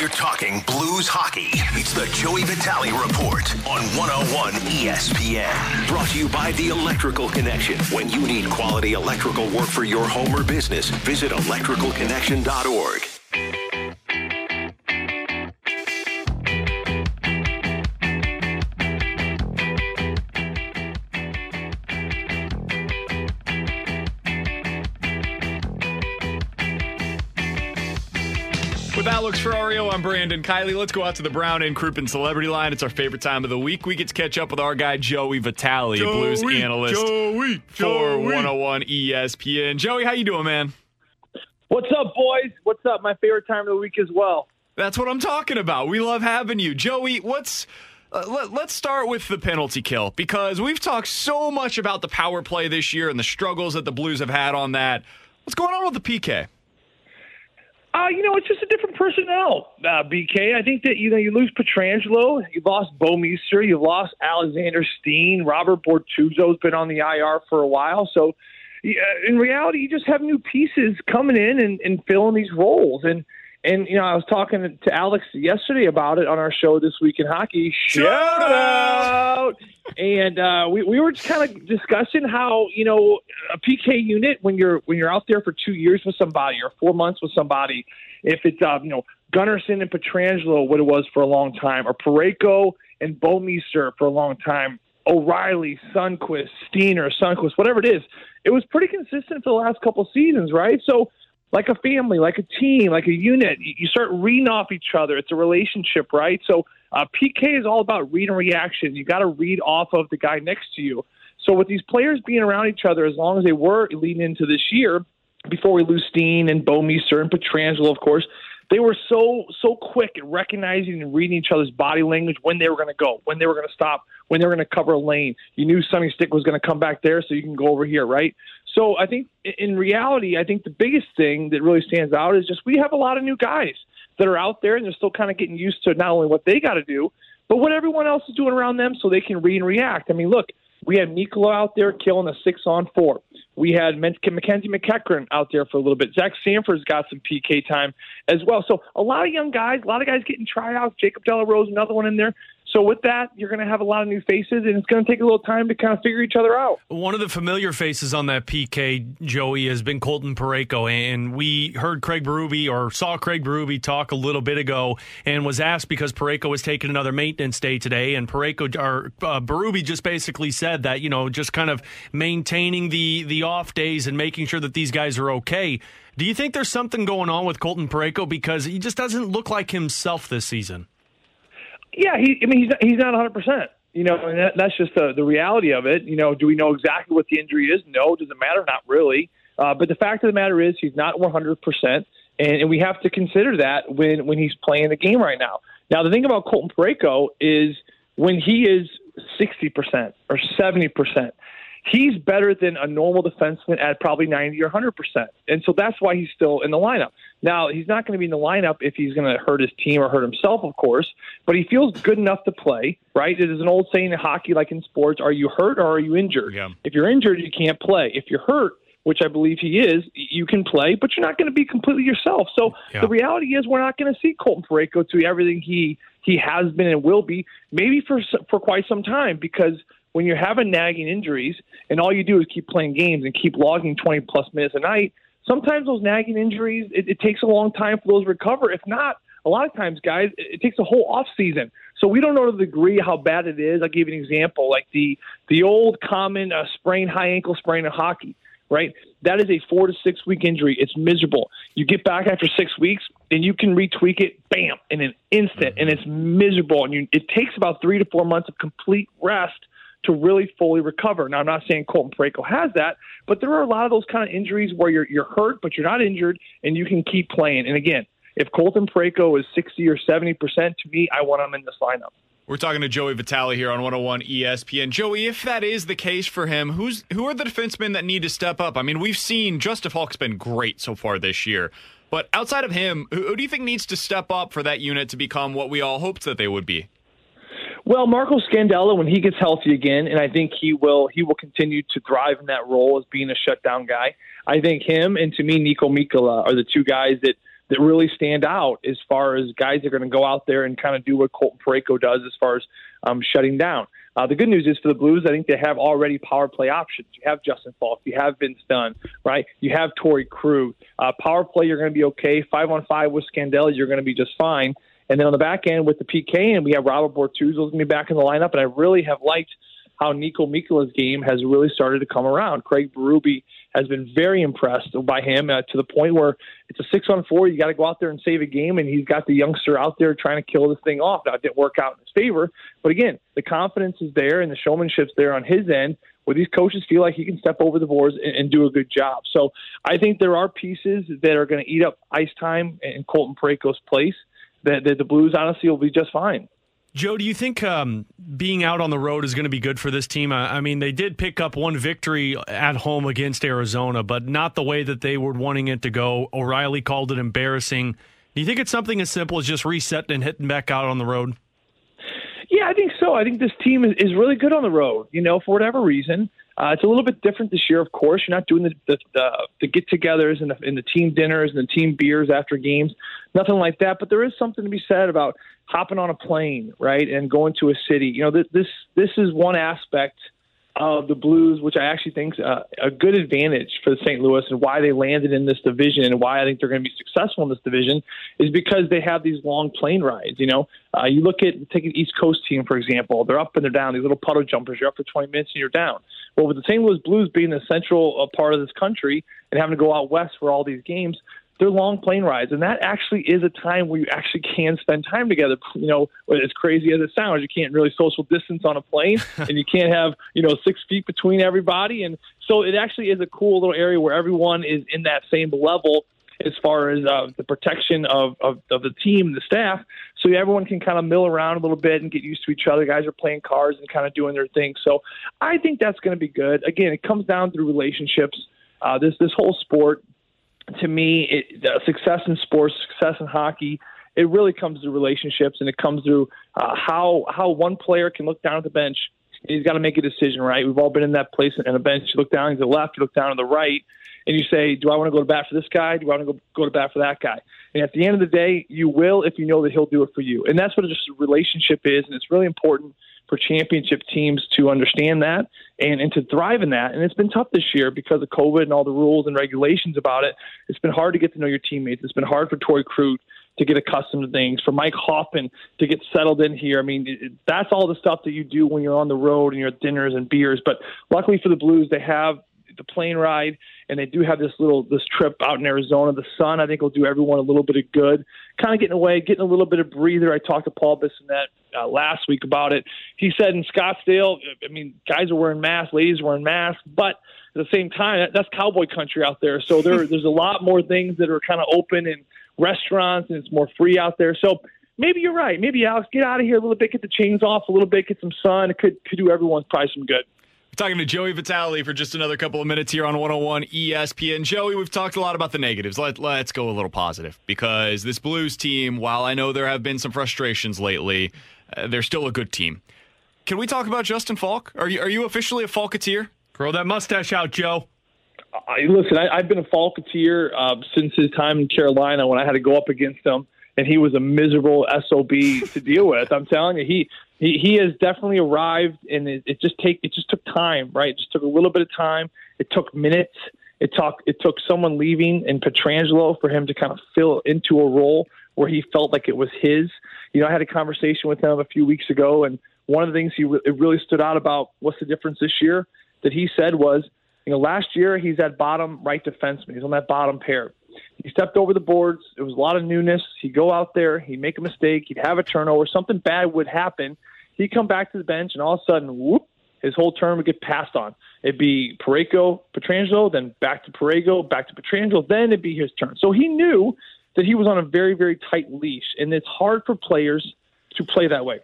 We're talking blues hockey. It's the Joey Vitale Report on 101 ESPN. Brought to you by The Electrical Connection. When you need quality electrical work for your home or business, visit electricalconnection.org. Alex Ferrario, I'm Brandon Kiley. Let's go out to the Brown and Crouppen Celebrity Line. It's our favorite time of the week. We get to catch up with our guy Joey Vitale, Joey, Blues analyst Joey, for 101 ESPN. Joey, how you doing, man? What's up, boys? What's up? My favorite time of the week as well. That's what I'm talking about. We love having you, Joey. What's uh, let, let's start with the penalty kill because we've talked so much about the power play this year and the struggles that the Blues have had on that. What's going on with the PK? Uh, you know, it's just a different personnel, uh, BK. I think that you know you lose Pietrangelo, you've lost Bouwmeester, you've lost Alexander Steen, Robert Bortuzzo's been on the IR for a while. So, yeah, in reality, you just have new pieces coming in and, and filling these roles. And and you know, I was talking to Alex yesterday about it on our show this week in hockey. Shout out! And uh, we we were just kind of discussing how you know a PK unit when you're when you're out there for two years with somebody or four months with somebody, if it's uh, you know Gunnarsson and Pietrangelo, what it was for a long time, or Parayko and Bouwmeester for a long time, O'Reilly, Sundqvist, Steiner, Sundqvist, whatever it is, it was pretty consistent for the last couple seasons, right? So like a family, like a team, like a unit. You start reading off each other. It's a relationship, right? So uh, PK is all about read and reaction. You got to read off of the guy next to you. So with these players being around each other, as long as they were leading into this year, before we lose Steen and Bouwmeester and Pietrangelo, of course, they were so so quick at recognizing and reading each other's body language when they were going to go, when they were going to stop, when they were going to cover a lane. You knew Sonny Stick was going to come back there, so you can go over here, right? So I think in reality, I think the biggest thing that really stands out is just we have a lot of new guys that are out there and they're still kind of getting used to not only what they got to do, but what everyone else is doing around them so they can read and react. I mean, look, we had Mikkola out there killing a six on four. We had Mackenzie MacEachern out there for a little bit. Zach Sanford's got some PK time as well. So a lot of young guys, a lot of guys getting tryouts. Jacob de la Rose, another one in there. So with that, you're going to have a lot of new faces, and it's going to take a little time to kind of figure each other out. One of the familiar faces on that PK, Joey, has been Colton Parayko, and we heard Craig Berube or saw Craig Berube talk a little bit ago, and was asked because Parayko was taking another maintenance day today, and Parayko or uh, Berube just basically said that you know just kind of maintaining the the off days and making sure that these guys are okay. Do you think there's something going on with Colton Parayko because he just doesn't look like himself this season? Yeah, he. I mean, he's not, he's not 100. percent You know, and that, that's just the the reality of it. You know, do we know exactly what the injury is? No. Does it matter? Not really. Uh, but the fact of the matter is, he's not 100 percent, and we have to consider that when when he's playing the game right now. Now, the thing about Colton Parayko is when he is 60 percent or 70 percent, he's better than a normal defenseman at probably 90 or 100%. And so that's why he's still in the lineup. Now, he's not going to be in the lineup if he's going to hurt his team or hurt himself, of course, but he feels good enough to play, right? It is an old saying in hockey, like in sports are you hurt or are you injured? Yeah. If you're injured, you can't play. If you're hurt, which I believe he is, you can play, but you're not going to be completely yourself. So Yeah. the reality is, we're not going to see Colton Parayko to everything he he has been and will be, maybe for for quite some time, because when you're having nagging injuries and all you do is keep playing games and keep logging 20 plus minutes a night, sometimes those nagging injuries, it, it takes a long time for those to recover. If not, a lot of times, guys, it, it takes a whole off season. So we don't know to the degree how bad it is. I'll give you an example, like the the old common uh, sprain, high ankle sprain in hockey right? That is a four to six week injury. It's miserable. You get back after six weeks and you can retweak it, bam, in an instant, and it's miserable. And you, it takes about three to four months of complete rest to really fully recover. Now, I'm not saying Colton Parayko has that, but there are a lot of those kind of injuries where you're you're hurt, but you're not injured, and you can keep playing. And again, if Colton Parayko is 60 or 70 percent, to me, I want him in this lineup. We're talking to Joey Vitale here on 101 ESPN. Joey, if that is the case for him, who's who are the defensemen that need to step up? I mean, we've seen Justin Faulk's been great so far this year. But outside of him, who, who do you think needs to step up for that unit to become what we all hoped that they would be? Well, Marco Scandella, when he gets healthy again, and I think he will, he will continue to thrive in that role as being a shutdown guy. I think him and to me Niko Mikkola are the two guys that that really stand out as far as guys that are going to go out there and kind of do what Colton Parayko does as far as um, shutting down. Uh, the good news is for the Blues, I think they have already power play options. You have Justin Faulk, you have Vince Dunn, right? You have Torey Krug. Uh, power play, you're going to be okay. Five on five with Scandella, you're going to be just fine. And then on the back end with the PK, and we have Robert Bortuzzo going to be back in the lineup. And I really have liked how Niko Mikkola's game has really started to come around. Craig Berube has been very impressed by him uh, to the point where it's a six on four. You got to go out there and save a game, and he's got the youngster out there trying to kill this thing off. Now, it didn't work out in his favor, but again, the confidence is there and the showmanship's there on his end where these coaches feel like he can step over the boards and, and do a good job. So I think there are pieces that are going to eat up ice time in Colton Parayko's place that, that the Blues honestly will be just fine. Joe, do you think um, being out on the road is going to be good for this team? I, I mean, they did pick up one victory at home against Arizona, but not the way that they were wanting it to go. O'Reilly called it embarrassing. Do you think it's something as simple as just resetting and hitting back out on the road? Yeah, I think so. I think this team is, is really good on the road. You know, for whatever reason, uh, it's a little bit different this year. Of course, you're not doing the the, the, the get-togethers and the, and the team dinners and the team beers after games, nothing like that. But there is something to be said about hopping on a plane, right, and going to a city. You know, this this is one aspect of the Blues, which I actually think is a, a good advantage for the St. Louis and why they landed in this division and why I think they're going to be successful in this division is because they have these long plane rides. You know, uh, you look at take an East Coast team for example, they're up and they're down. These little puddle jumpers, you're up for 20 minutes and you're down. Well, with the St. Louis Blues being the central uh, part of this country and having to go out west for all these games, they're long plane rides, and that actually is a time where you actually can spend time together. You know, as crazy as it sounds, you can't really social distance on a plane, and you can't have you know six feet between everybody, and so it actually is a cool little area where everyone is in that same level as far as uh, the protection of, of, of the team the staff. So everyone can kind of mill around a little bit and get used to each other. Guys are playing cards and kind of doing their thing. So I think that's going to be good. Again, it comes down to relationships. Uh, this this whole sport to me, it, success in sports, success in hockey, it really comes through relationships, and it comes through uh, how how one player can look down at the bench. And he's got to make a decision, right? We've all been in that place in a bench. You look down to the left, you look down to the right, and you say, "Do I want to go to bat for this guy? Do I want to go go to bat for that guy?" And at the end of the day, you will if you know that he'll do it for you. And that's what just a relationship is, and it's really important for championship teams to understand that and, and to thrive in that. And it's been tough this year because of COVID and all the rules and regulations about it. It's been hard to get to know your teammates. It's been hard for Torey Krug to get accustomed to things, for Mike Hoffman to get settled in here. I mean, it, that's all the stuff that you do when you're on the road and you're at dinners and beers. But luckily for the Blues, they have the plane ride, and they do have this little this trip out in Arizona. The sun, I think, will do everyone a little bit of good. Kind of getting away, getting a little bit of breather. I talked to Paul Bissonnette uh, last week about it. He said in Scottsdale, I mean, guys are wearing masks, ladies are wearing masks, but at the same time, that, that's cowboy country out there. So there, there's a lot more things that are kind of open and restaurants, and it's more free out there. So maybe you're right. Maybe Alex, get out of here a little bit, get the chains off a little bit, get some sun. It could could do everyone probably some good. Talking to Joey Vitale for just another couple of minutes here on 101 ESPN. Joey, we've talked a lot about the negatives. Let, let's go a little positive because this Blues team, while I know there have been some frustrations lately, uh, they're still a good team. Can we talk about Justin Faulk? Are you, are you officially a Falketeer? Grow that mustache out, Joe. I, listen, I, have been a Falketeer uh, since his time in Carolina when I had to go up against him and he was a miserable sob to deal with. I'm telling you, he he, he has definitely arrived, and it, it just take it just took time, right? It just took a little bit of time. It took minutes, It took it took someone leaving in Pietrangelo for him to kind of fill into a role where he felt like it was his. You know, I had a conversation with him a few weeks ago, and one of the things he it really stood out about what's the difference this year that he said was, you know, last year he's at bottom right defenseman. He's on that bottom pair. He stepped over the boards. It was a lot of newness. He'd go out there, he'd make a mistake, he'd have a turnover, something bad would happen. He'd come back to the bench, and all of a sudden, whoop, his whole term would get passed on. It'd be Parayko, Pietrangelo, then back to Parayko, back to Pietrangelo, then it'd be his turn. So he knew that he was on a very, very tight leash, and it's hard for players to play that way.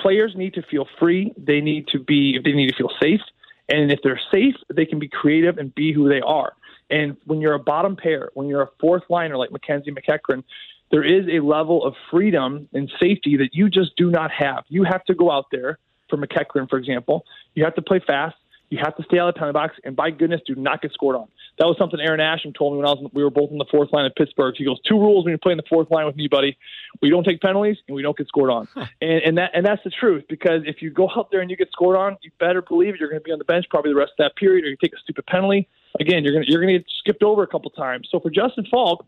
Players need to feel free. They need to be. They need to feel safe, and if they're safe, they can be creative and be who they are. And when you're a bottom pair, when you're a fourth liner like Mackenzie MacEachern, there is a level of freedom and safety that you just do not have. You have to go out there for MacEachern, for example. You have to play fast. You have to stay out of the penalty box, and by goodness, do not get scored on. That was something Aaron Asham told me when I was we were both in the fourth line of Pittsburgh. He goes, two rules when you play in the fourth line with me, buddy: we don't take penalties and we don't get scored on. and, and that and that's the truth because if you go out there and you get scored on, you better believe you're going to be on the bench probably the rest of that period, or you take a stupid penalty. Again, you're to you're to get skipped over a couple times. So for Justin Faulk,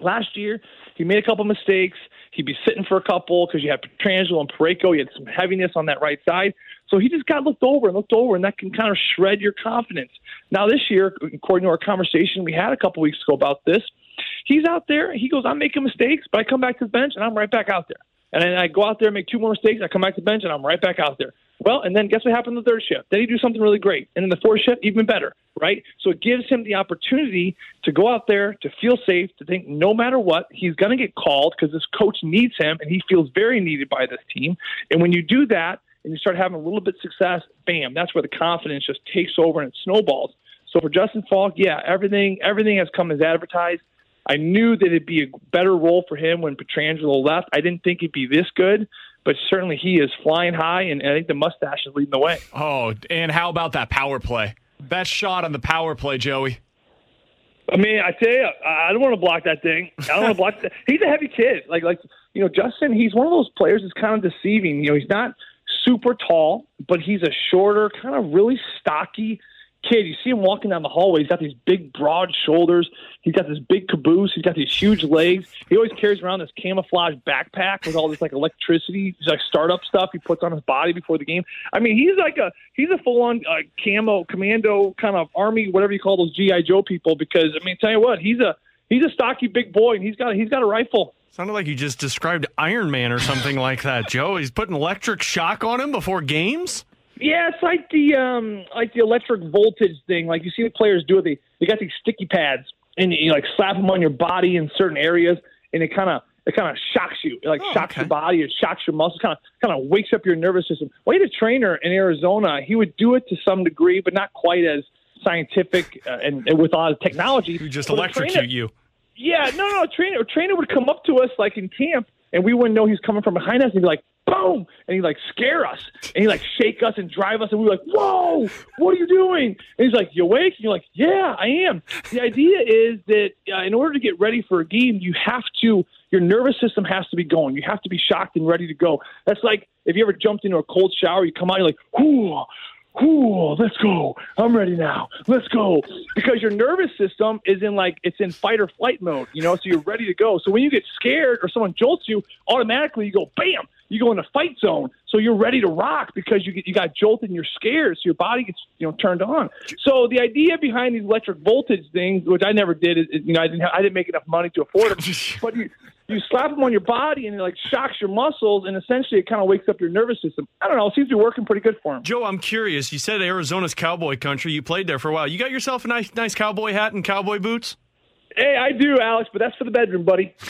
last year he made a couple mistakes. He'd be sitting for a couple because you had Pietrangelo and Parayko. You had some heaviness on that right side. So he just got looked over and looked over, and that can kind of shred your confidence. Now, this year, according to our conversation we had a couple weeks ago about this, he's out there. He goes, I'm making mistakes, but I come back to the bench and I'm right back out there. And then I go out there and make two more mistakes. I come back to the bench and I'm right back out there. Well, and then guess what happened in the third shift? Then he do something really great. And in the fourth shift, even better, right? So it gives him the opportunity to go out there, to feel safe, to think no matter what, he's going to get called because this coach needs him and he feels very needed by this team. And when you do that, and you start having a little bit of success, bam, that's where the confidence just takes over and it snowballs. So for Justin Faulk, yeah, everything everything has come as advertised. I knew that it'd be a better role for him when Pietrangelo left. I didn't think he'd be this good, but certainly he is flying high, and I think the mustache is leading the way. Oh, and how about that power play? Best shot on the power play, Joey. I mean, I tell you, I don't want to block that thing. I don't want to block that. He's a heavy kid. Like, like you know, Justin. He's one of those players that's kind of deceiving. You know, he's not super tall, but he's a shorter, kind of really stocky kid. You see him walking down the hallway. He's got these big, broad shoulders. He's got this big caboose. He's got these huge legs. He always carries around this camouflage backpack with all this like electricity, like startup stuff he puts on his body before the game. I mean, he's like a he's a full on uh, camo commando kind of army, whatever you call those GI Joe people. Because I mean, tell you what, he's a he's a stocky big boy, and he's got he's got a rifle. Sounded like you just described Iron Man or something like that, Joe. He's putting electric shock on him before games. Yeah, it's like the um like the electric voltage thing. Like you see the players do it. They they got these sticky pads and you like slap them on your body in certain areas, and it kind of it kind of shocks you. It like Oh, shocks okay. your body. It shocks your muscles. Kind of kind of wakes up your nervous system. Well, he had a trainer in Arizona. He would do it to some degree, but not quite as scientific uh, and, and with a lot of technology. Who just But electrocute trainer- you. yeah, no, no. A trainer, a trainer would come up to us like in camp, and we wouldn't know he's coming from behind us. And he'd be like, "Boom!" and he'd like scare us, and he'd like shake us and drive us, and we were like, "Whoa, what are you doing?" And he's like, "You awake?" And you're like, "Yeah, I am." The idea is that uh, in order to get ready for a game, you have to. Your nervous system has to be going. You have to be shocked and ready to go. That's like if you ever jumped into a cold shower, you come out, you're like, "Whoo." Cool, let's go. I'm ready now. Let's go. Because your nervous system is in like it's in fight or flight mode, you know, so you're ready to go. So when you get scared or someone jolts you, automatically you go bam, you go in a fight zone. So you're ready to rock because you get you got jolted and you're scared, so your body gets you know turned on. So the idea behind these electric voltage things, which I never did, is, is, you know I didn't have, I didn't make enough money to afford them, but you you slap them on your body and it like shocks your muscles and essentially it kind of wakes up your nervous system. I don't know, it seems to be working pretty good for him. Joe, I'm curious. You said Arizona's cowboy country. You played there for a while. You got yourself a nice, nice cowboy hat and cowboy boots. Hey, I do, Alex, but that's for the bedroom, buddy.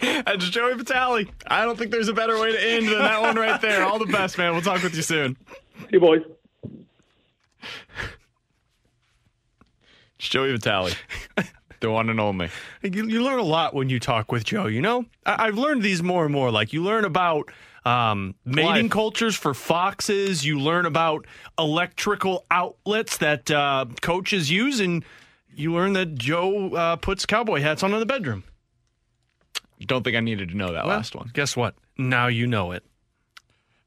That's Joey Vitale. I don't think there's a better way to end than that one right there. All the best, man. We'll talk with you soon. Hey, boys. It's Joey Vitale, the one and only. You, you learn a lot when you talk with Joe. You know, I, I've learned these more and more. Like you learn about um, mating Life. cultures for foxes. You learn about electrical outlets that uh, coaches use, and you learn that Joe uh, puts cowboy hats on in the bedroom. Don't think I needed to know that last one. Guess what? Now you know it.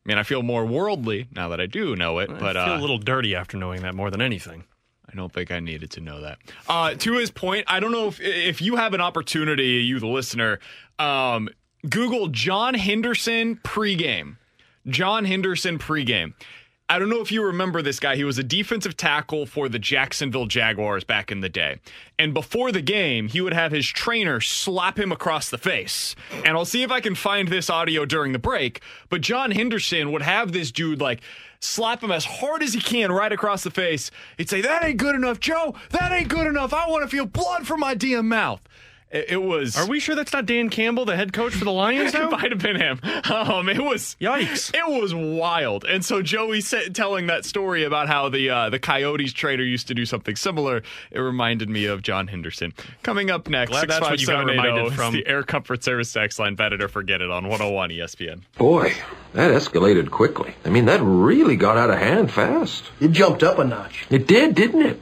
I mean, I feel more worldly now that I do know it, but I feel uh, a little dirty after knowing that more than anything. I don't think I needed to know that. Uh, to his point, I don't know if if you have an opportunity, you the listener, um, Google John Henderson pregame. John Henderson pregame. I don't know if you remember this guy. He was a defensive tackle for the Jacksonville Jaguars back in the day. And before the game, he would have his trainer slap him across the face. And I'll see if I can find this audio during the break. But John Henderson would have this dude like slap him as hard as he can right across the face. He'd say, That ain't good enough, Joe. That ain't good enough. I want to feel blood from my damn mouth. It, it was. Are we sure that's not Dan Campbell, the head coach for the Lions? Now? it might have been him. Um, it was yikes. It was wild. And so Joey said, telling that story about how the uh, the Coyotes trainer used to do something similar. It reminded me of John Henderson. Coming up next, Glad that's what you got reminded from the Air Comfort Service text line. Bet it or forget it on 101 ESPN. Boy, that escalated quickly. I mean, that really got out of hand fast. It jumped up a notch. It did, didn't it?